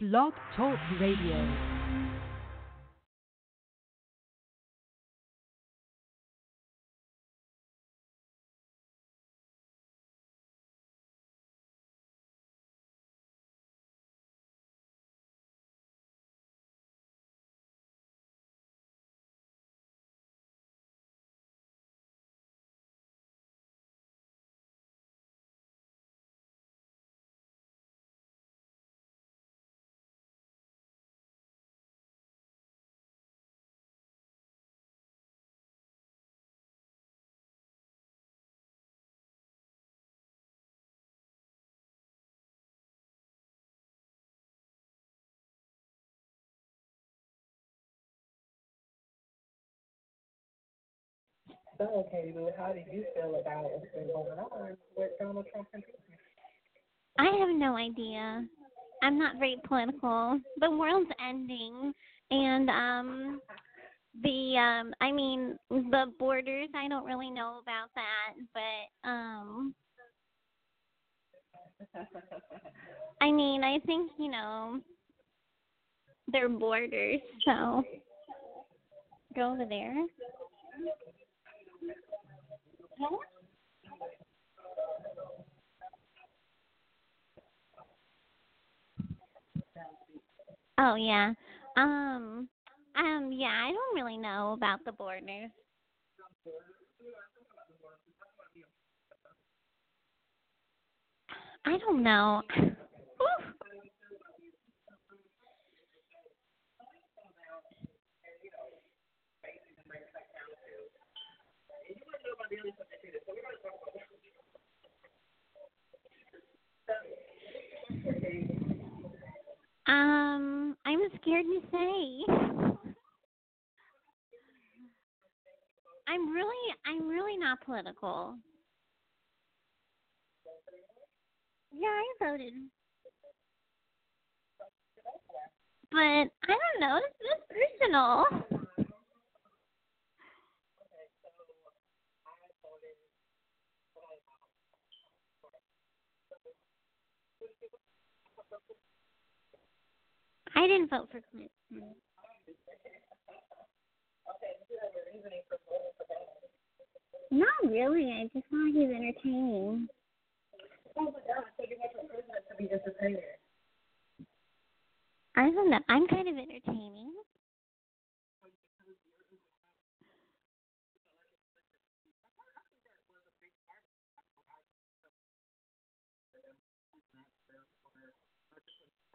Blog Talk Radio. So, Katie, how do you feel about what's been going on with Donald Trump and I have no idea. I'm not very political. The world's ending, and um, the um, I mean the borders. I don't really know about that, but um, I mean I think you know they're borders, so go over there. Oh yeah. Um um yeah, I don't really know about the borders. I don't know. Um, I'm scared to say. I'm really, I'm really not political. Yeah, I voted. But I don't know. It's just personal. I didn't vote for Clinton. Not really. I just thought he was entertaining. I don't know. I'm kind of entertaining.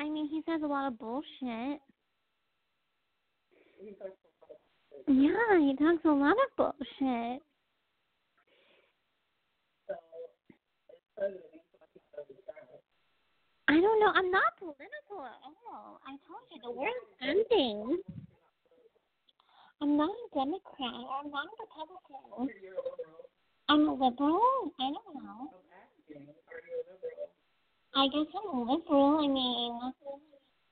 I mean, he says a lot of bullshit. Yeah, he talks a lot of bullshit. I don't know. I'm not political at all. I told you the world's ending. I'm not a Democrat. I'm not a Republican. I'm a liberal. I don't know. I guess I'm liberal. I mean,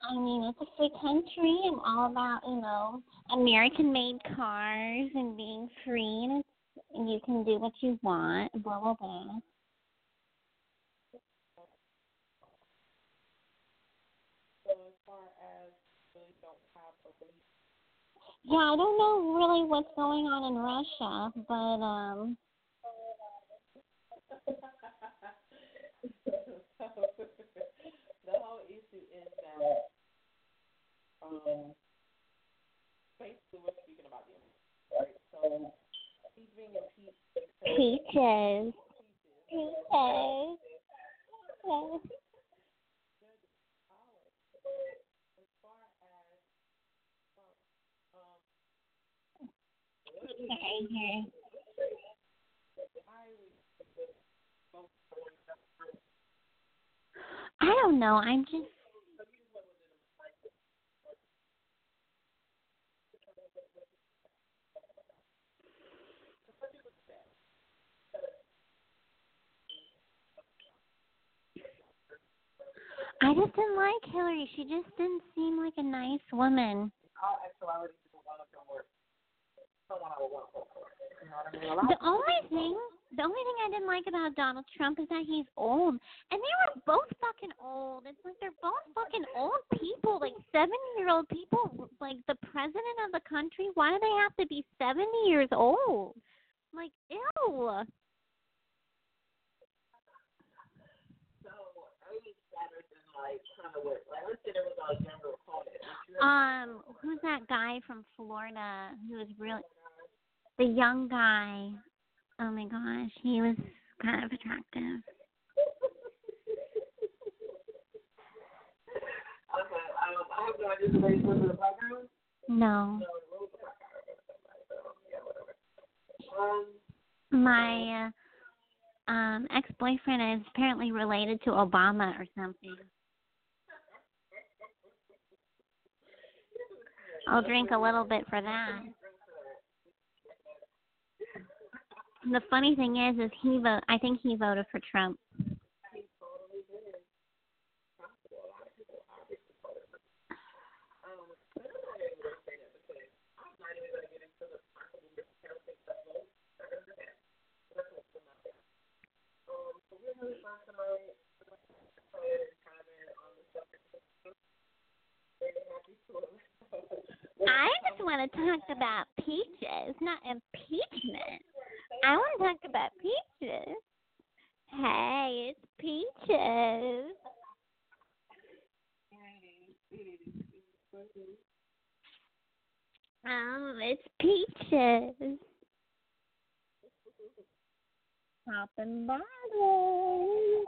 I mean, it's a free country. I'm all about, you know, American-made cars and being free, and, it's, you can do what you want. Blah blah blah. Yeah, I don't know really what's going on in Russia, but um the whole issue is that um basically we're speaking about him, right? So he's being impeached because peaches. Peaches. Peaches. Sorry, here. Don't know. I'm just I just didn't like Hillary. She just didn't seem like a nice woman. All actuality, people want to work. Someone I would want to work for. The only thing, the only thing I didn't like about Donald Trump is that he's old, and they were both fucking old. It's like they're both fucking old people, like seventy-year-old people. Like the president of the country, why do they have to be seventy years old? Like, ew. Um, who's that guy from Florida who was really the young guy? Oh my gosh, he was kind of attractive. Okay, um, no idea the race was the black girl. No, No, it was the black girl. So, yeah, whatever. Um, my uh, um ex-boyfriend is apparently related to Obama or something. I'll drink a little bit for that. The funny thing is, is he vote. I think he voted for Trump. um. Um. I just want to talk about peaches, not impeachment. I want to talk about peaches. Hey, it's peaches. Oh, it's peaches. Popping bottles.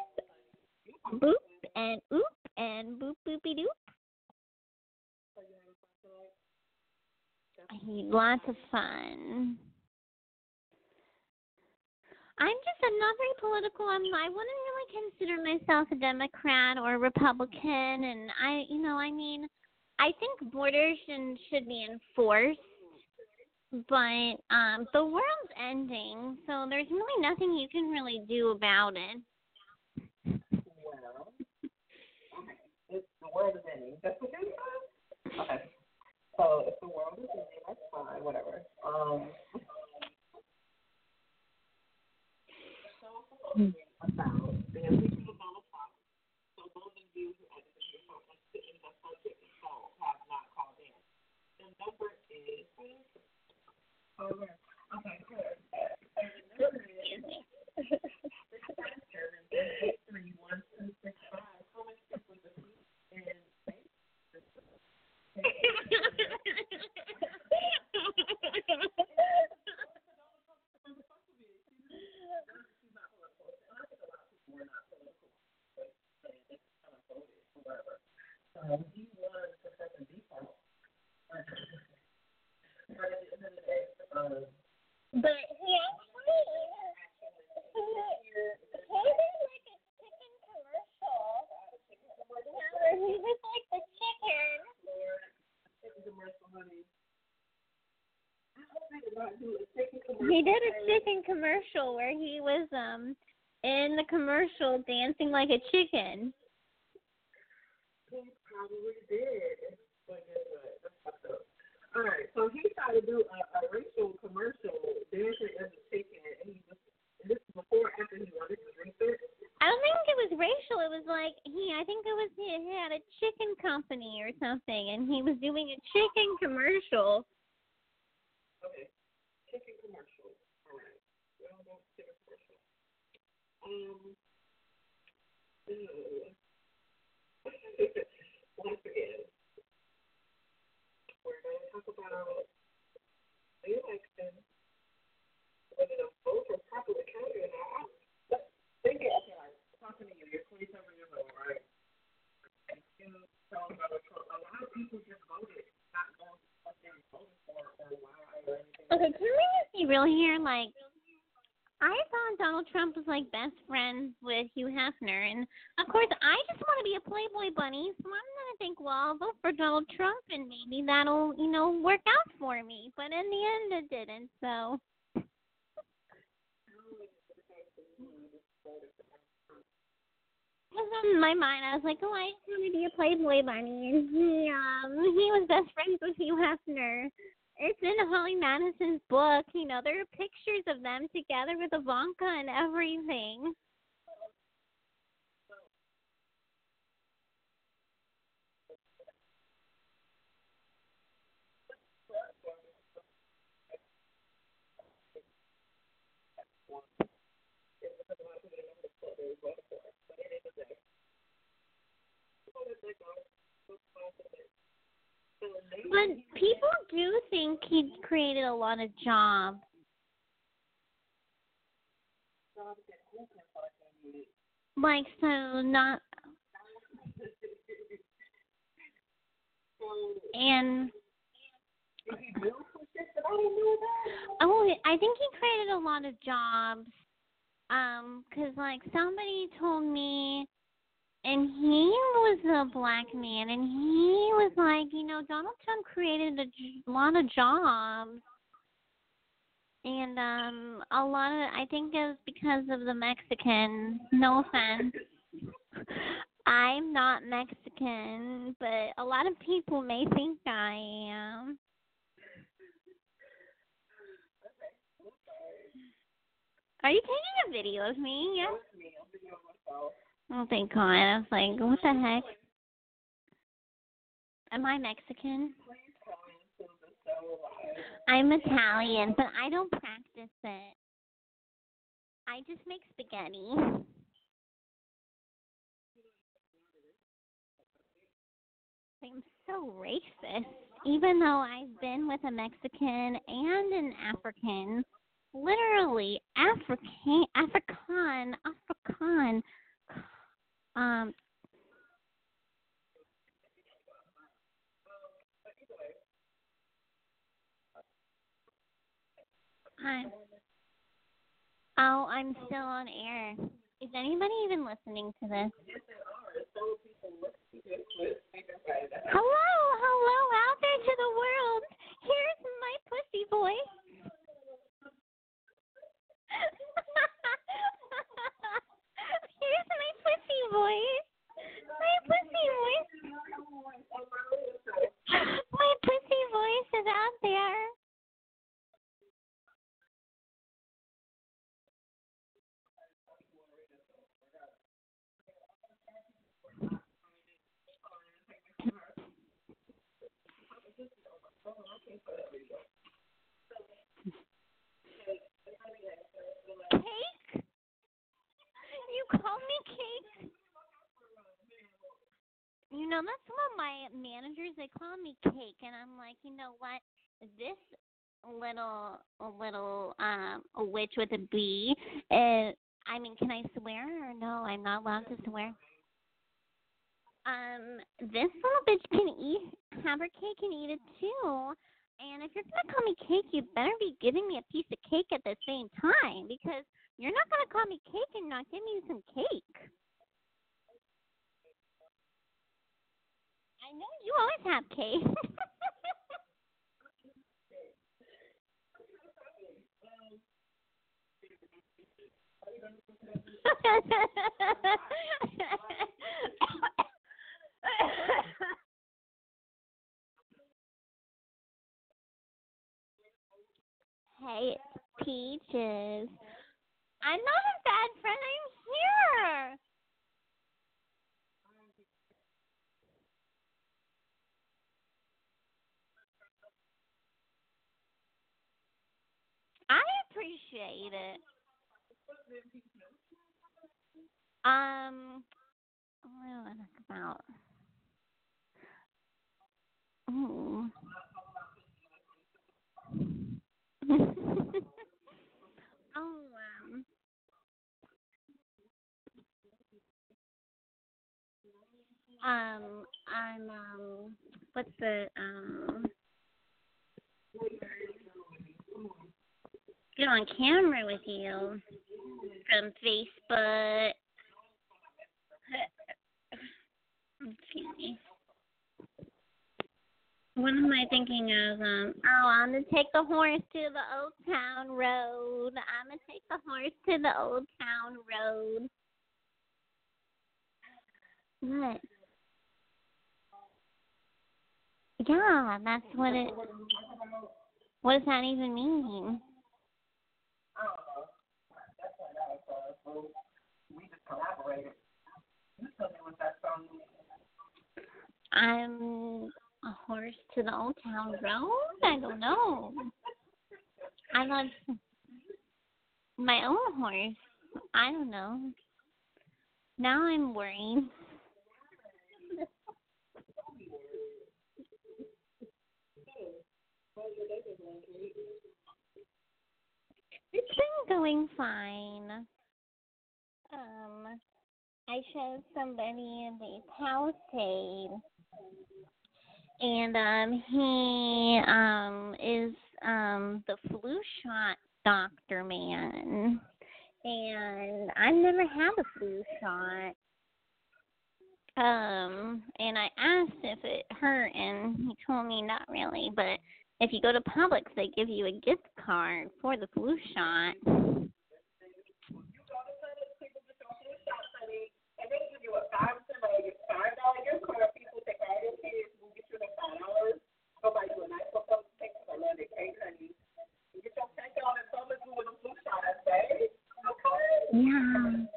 Boop and oop and boop boopy doop. He lots of fun. I'm just I'm not very political. I'm I wouldn't really consider myself a Democrat or Republican and I you know, I mean I think borders should should be enforced. But um the world's ending, so there's really nothing you can really do about it. Well, okay. If the world is ending, that's what? Okay. So if the world is ending, that's fine, whatever. Um. About the of Donald Trump. So those of you who are interested in the subject and so have not called in. The number is. Okay. Okay. Good. Excuse me. But he actually he, he did like a chicken commercial. Yeah, he was like the chicken. He did a chicken commercial where he was um in the commercial dancing like a chicken. He probably did. But? That's fucked up. All right, so he tried to do a, a racial commercial dancing as a chicken, and he was. And this is before, after he won his research. I don't think it was racial. It was like he. I think it was he, he had a chicken company or something, and he was doing a chicken commercial. Okay, chicken commercial. All right, well, that's chicken commercial. Um. Once again, we're going to talk about the election, whether the votes were properly counted or not. Let's think it. Okay, like, talking to you, you're 27 years old, right? Okay, can we just be real here? Like, I thought Donald Trump was like best friends with Hugh Hefner, and of course I just want to be a Playboy bunny, so I'm gonna think, well, I'll vote for Donald Trump, and maybe that'll you know work out for me. But in the end, it didn't. So. in my mind, I was like, oh, I just want to be a Playboy bunny, and he um he was best friends with Hugh Hefner. It's in Holly Madison's book. You know, there are pictures of them together with Ivanka and everything. But people do think he created a lot of jobs. Like so not and oh I think he created a lot of jobs um cuz like somebody told me and he was a black man and he was like you know donald trump created a lot of jobs. And um a lot of i think it was because of the mexican no offense. I'm not mexican but a lot of people may think i am. Are you taking a video of me? Yeah Oh, thank God. I was like, what the heck? Am I Mexican? I'm Italian, but I don't practice it. I just make spaghetti. I'm so racist. Even though I've been with a Mexican and an African, literally African, African, African um, hi. Oh, I'm still on air. Is anybody even listening to this? Hello, hello out there to the world. Here's my pussy voice. Here's my pussy voice. My pussy voice. My pussy voice is out there. Cake? You call me cake? You know, that's what my managers they call me cake and I'm like, you know what? This little little um witch with a B uh I mean, can I swear or no? I'm not allowed to swear. Um, this little bitch can eat have her cake and eat it too. And if you're gonna call me cake, you better be giving me a piece of cake at the same time because you're not gonna call me cake and not give me some cake. I know you always have cake. hey, it's Peaches. I'm not a bad friend. I'm here. I appreciate it. Um, what was it about? Ooh. oh, um. Um, I'm um, what's the um? Get on camera with you. from Facebook. What am I thinking of? Um, oh, I'm gonna take the horse to the Old Town Road. I'm gonna take the horse to the Old Town Road. What? Yeah, that's what it. What does that even mean? I don't know. That's what that was for. I'm a horse to the Old Town Road. I don't know. I love my own horse. I don't know. Now I'm worried. It's been going fine. I showed somebody in the Palisade, and um, he um is um the flu shot doctor man, and I've never had a flu shot. Um, and I asked if it hurt, and he told me not really, but if you go to Publix, they give you a gift card for the flu shot. And they give you a five cent or a five dollar gift card. People take all their kids and get you the five dollars. Go buy you a nice little cake. I love it, cake, honey. You get your cake on and Publix with a flu shot, babe. Okay. Yeah.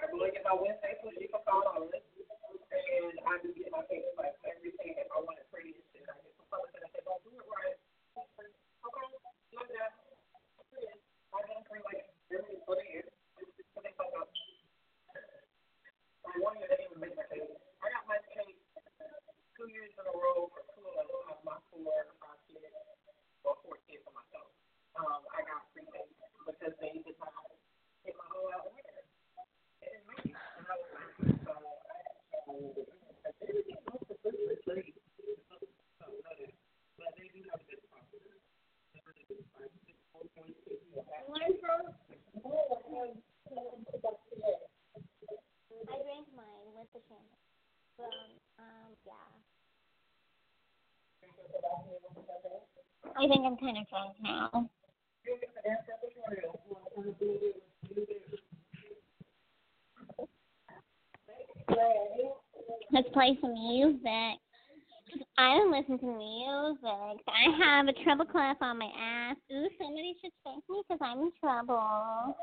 I really get my Wednesday sushi for five dollars, and I do get my cake like everything if I want it pretty and shit. I get some Publix and I say, don't do it right. Okay, look at that. I year. So they even make my cake. I got my cake two years in a row for two of my my four five kids or four kids for myself. Um, I got free cake because they did not hit my whole out winter. It didn't make it. And I was like, so I everything else is really free. But they do have a good profit. I drank mine with the champagne. Um, um, yeah. I think I'm kind of drunk now. Let's play some music. I don't listen to music. I have a treble clef on my ass. Ooh, somebody should spank me because I'm in trouble.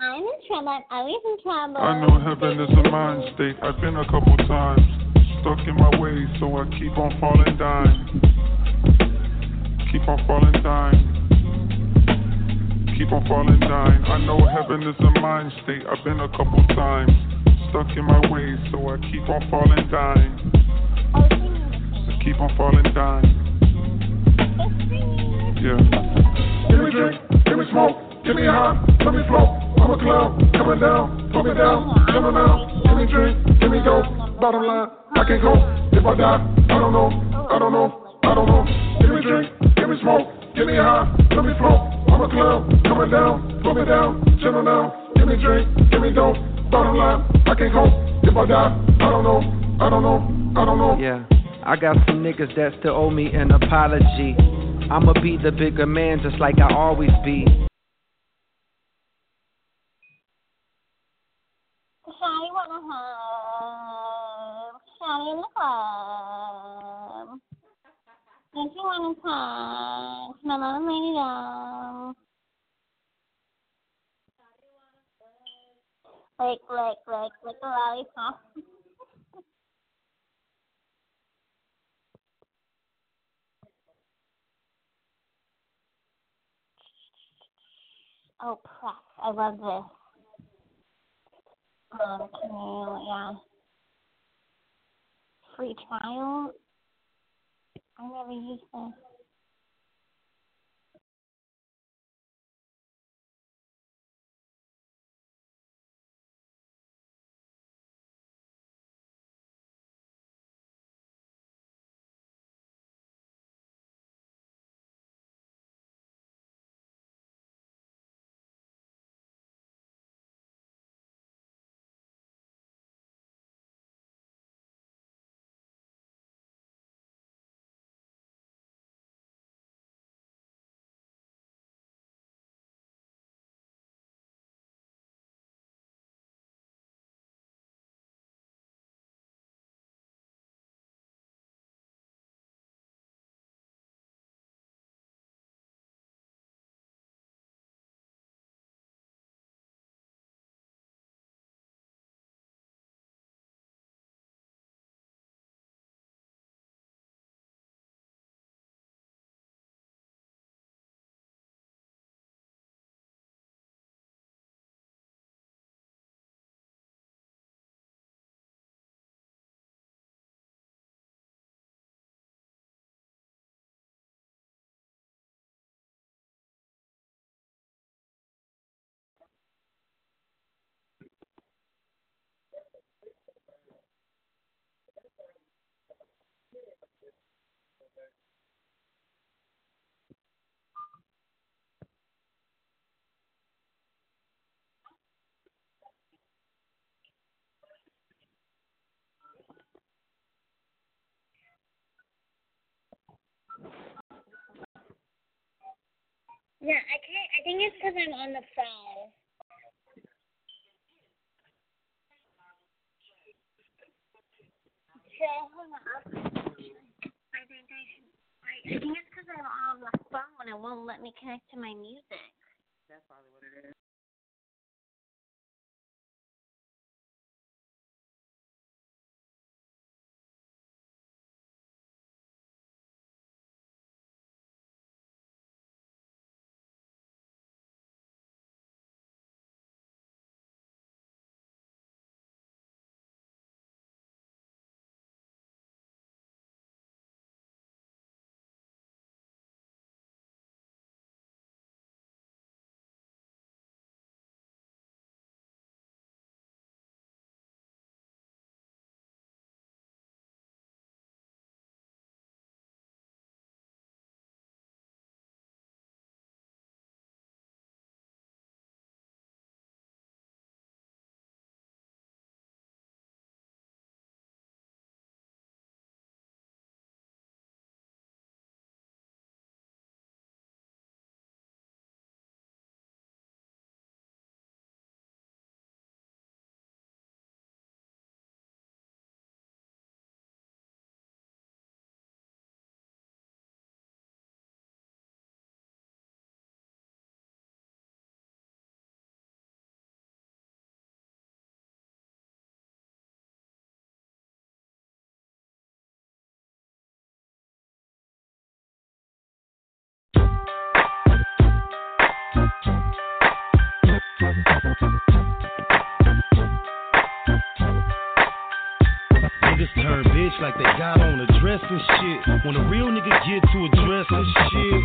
I'm in trouble. I'm always in trouble. I know heaven is a mind state. I've been a couple times. Stuck in my ways, so I keep on falling down. Keep on falling down. Keep on falling down. I know heaven is a mind state. I've been a couple times. Stuck in my ways, so I keep on falling me the Keep on falling down. Yeah. Give me drink, give me smoke, give me a high, let me float. I'm a clown, coming down, put me down, coming down. Give me drink, give me dope. Bottom line, I can't go. If I die, I don't know, I don't know, I don't know. Give me drink, me smoke, give me high, let me float. I'm a clown, coming down, put me down, chillin' down. Give me drink, give me dope. Bottom line, I can't go. If I die, I don't know, I don't know, I don't know. Yeah, I got some niggas that still owe me an apology. I'ma be the bigger man just like I always be. Shawty wanna hug. Shawty in the club. Don't you wanna touch my little lady doll? Lick, lick, lick, lick the lollipop. oh, press. I love this. Can yeah. Free trial? I Yeah, I can't. I think it's because I'm on the phone. Okay, hang up. I, think it's because I'm on the phone. It won't let me connect to my music. Bitch like they got on a dress and shit. When a real nigga get to a dress addressing shit,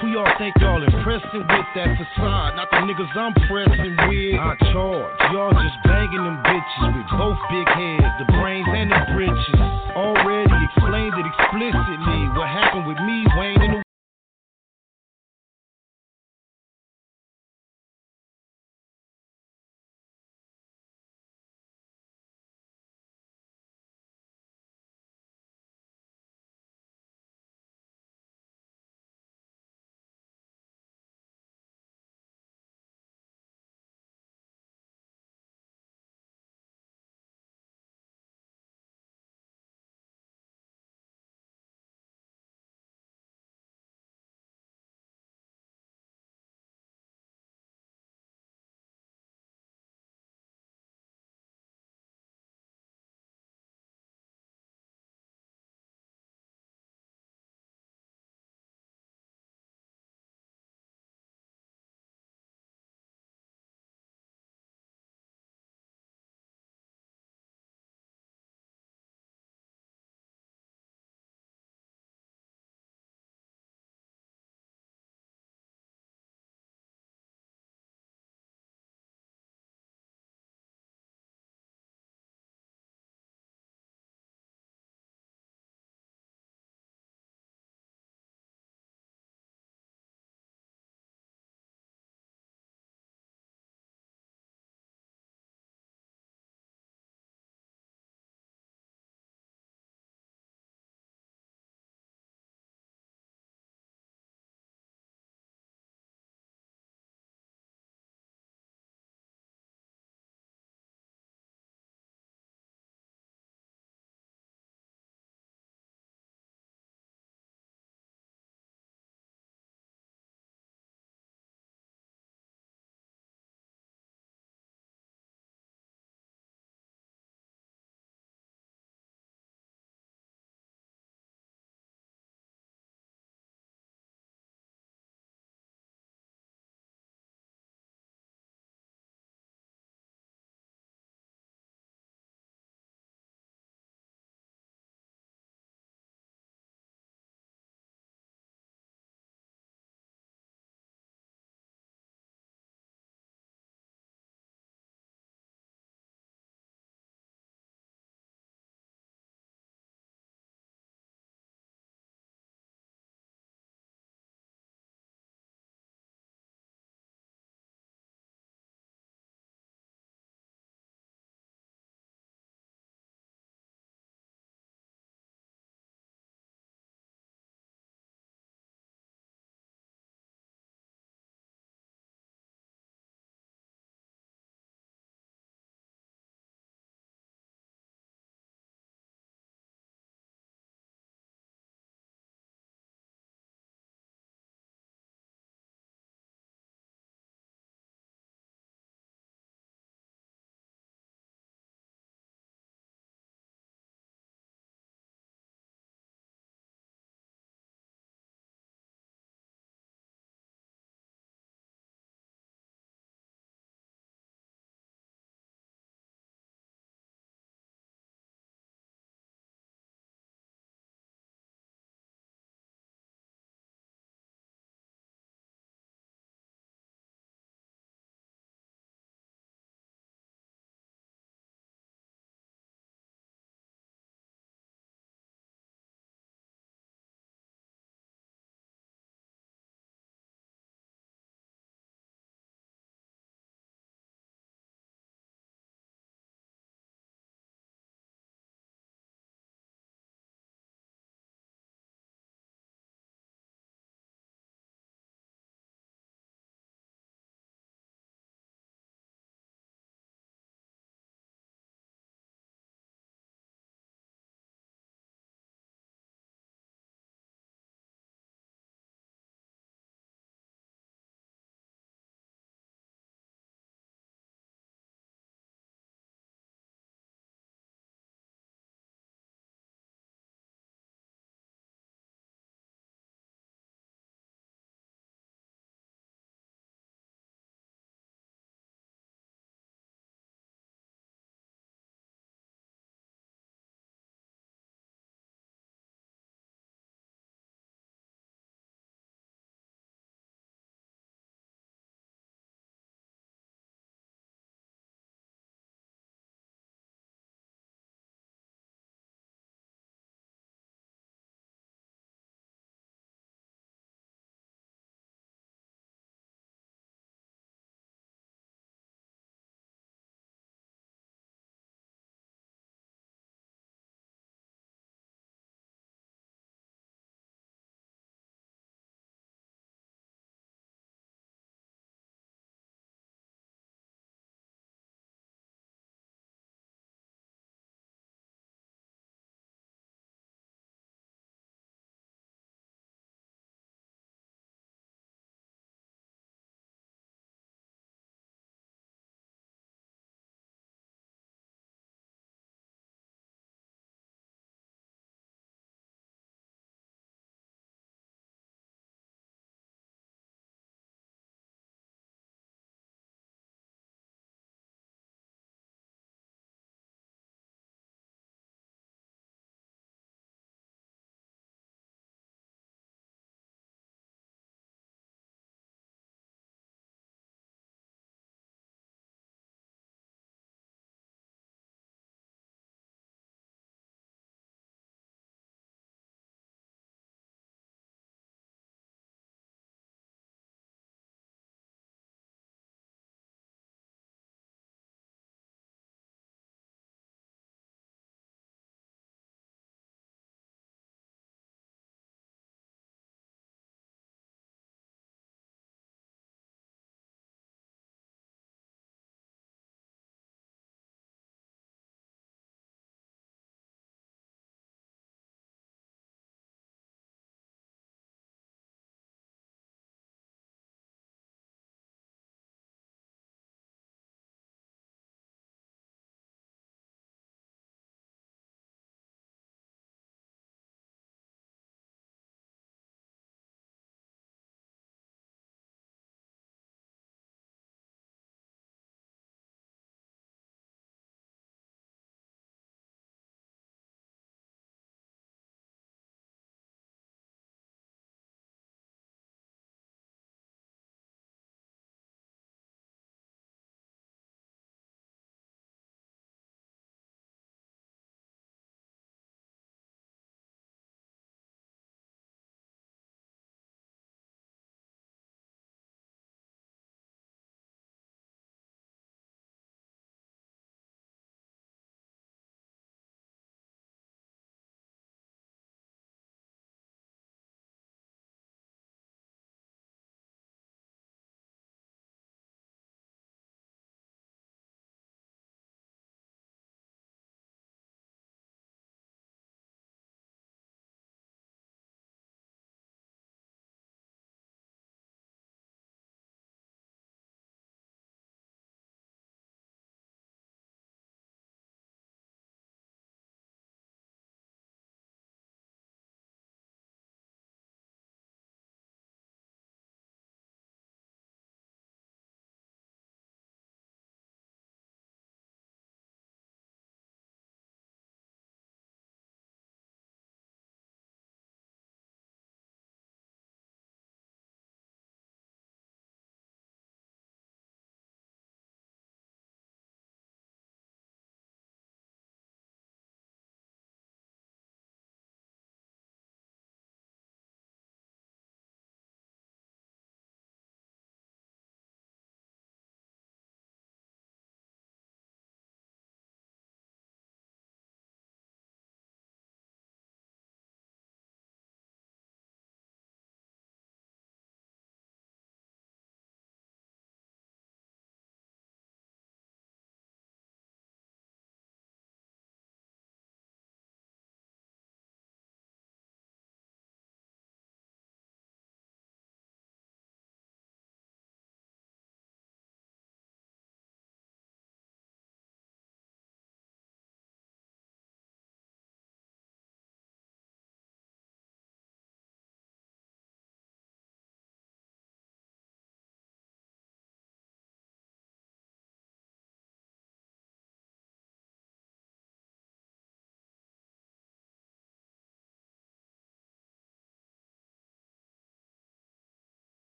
who y'all think y'all impressing with that facade? Not the niggas I'm pressing with. I charge, y'all just banging them bitches with both big heads, the brains and the britches. Already explained it explicitly. What happened with me, Wayne, and the